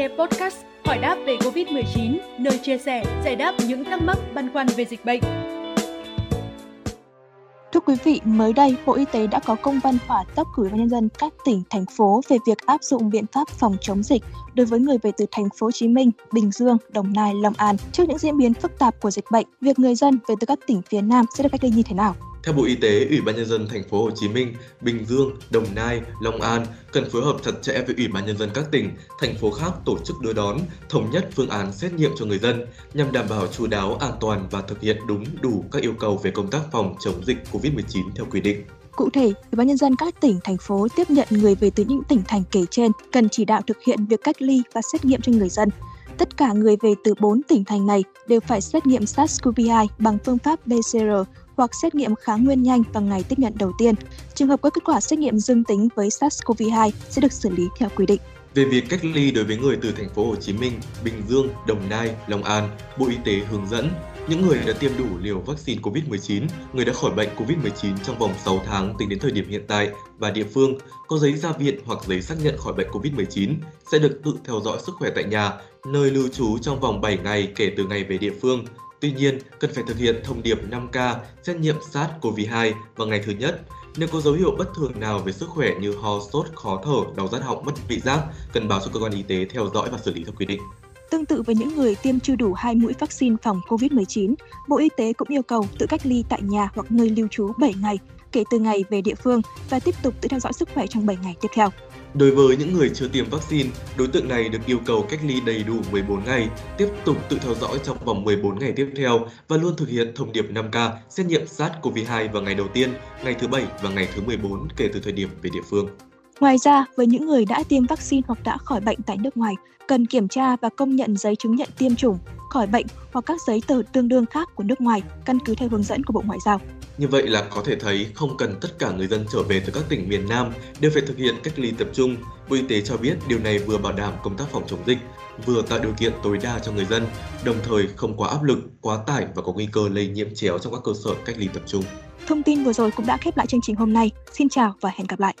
nghe podcast Hỏi đáp về Covid-19, nơi chia sẻ, giải đáp những thắc mắc băn khoăn về dịch bệnh. Thưa quý vị, mới đây, Bộ Y tế đã có công văn hỏa tốc gửi vào nhân dân các tỉnh, thành phố về việc áp dụng biện pháp phòng chống dịch đối với người về từ thành phố Hồ Chí Minh, Bình Dương, Đồng Nai, Long An. Trước những diễn biến phức tạp của dịch bệnh, việc người dân về từ các tỉnh phía Nam sẽ được cách ly như thế nào? Theo Bộ Y tế, Ủy ban nhân dân thành phố Hồ Chí Minh, Bình Dương, Đồng Nai, Long An cần phối hợp chặt chẽ với Ủy ban nhân dân các tỉnh, thành phố khác tổ chức đưa đón, thống nhất phương án xét nghiệm cho người dân nhằm đảm bảo chú đáo, an toàn và thực hiện đúng đủ các yêu cầu về công tác phòng chống dịch COVID-19 theo quy định. Cụ thể, Ủy ban nhân dân các tỉnh, thành phố tiếp nhận người về từ những tỉnh thành kể trên cần chỉ đạo thực hiện việc cách ly và xét nghiệm cho người dân. Tất cả người về từ 4 tỉnh thành này đều phải xét nghiệm SARS-CoV-2 bằng phương pháp PCR hoặc xét nghiệm kháng nguyên nhanh vào ngày tiếp nhận đầu tiên. Trường hợp có kết quả xét nghiệm dương tính với SARS-CoV-2 sẽ được xử lý theo quy định. Về việc cách ly đối với người từ thành phố Hồ Chí Minh, Bình Dương, Đồng Nai, Long An, Bộ Y tế hướng dẫn những người đã tiêm đủ liều vaccine COVID-19, người đã khỏi bệnh COVID-19 trong vòng 6 tháng tính đến thời điểm hiện tại và địa phương có giấy ra viện hoặc giấy xác nhận khỏi bệnh COVID-19 sẽ được tự theo dõi sức khỏe tại nhà, nơi lưu trú trong vòng 7 ngày kể từ ngày về địa phương. Tuy nhiên, cần phải thực hiện thông điệp 5K xét nghiệm SARS-CoV-2 vào ngày thứ nhất. Nếu có dấu hiệu bất thường nào về sức khỏe như ho, sốt, khó thở, đau rát họng, mất vị giác, cần báo cho cơ quan y tế theo dõi và xử lý theo quy định. Tương tự với những người tiêm chưa đủ hai mũi vaccine phòng COVID-19, Bộ Y tế cũng yêu cầu tự cách ly tại nhà hoặc nơi lưu trú 7 ngày kể từ ngày về địa phương và tiếp tục tự theo dõi sức khỏe trong 7 ngày tiếp theo. Đối với những người chưa tiêm vaccine, đối tượng này được yêu cầu cách ly đầy đủ 14 ngày, tiếp tục tự theo dõi trong vòng 14 ngày tiếp theo và luôn thực hiện thông điệp 5K xét nghiệm SARS-CoV-2 vào ngày đầu tiên, ngày thứ 7 và ngày thứ 14 kể từ thời điểm về địa phương. Ngoài ra, với những người đã tiêm vaccine hoặc đã khỏi bệnh tại nước ngoài, cần kiểm tra và công nhận giấy chứng nhận tiêm chủng, khỏi bệnh hoặc các giấy tờ tương đương khác của nước ngoài, căn cứ theo hướng dẫn của Bộ Ngoại giao. Như vậy là có thể thấy không cần tất cả người dân trở về từ các tỉnh miền Nam đều phải thực hiện cách ly tập trung. Bộ Y tế cho biết điều này vừa bảo đảm công tác phòng chống dịch, vừa tạo điều kiện tối đa cho người dân, đồng thời không quá áp lực, quá tải và có nguy cơ lây nhiễm chéo trong các cơ sở cách ly tập trung. Thông tin vừa rồi cũng đã khép lại chương trình hôm nay. Xin chào và hẹn gặp lại.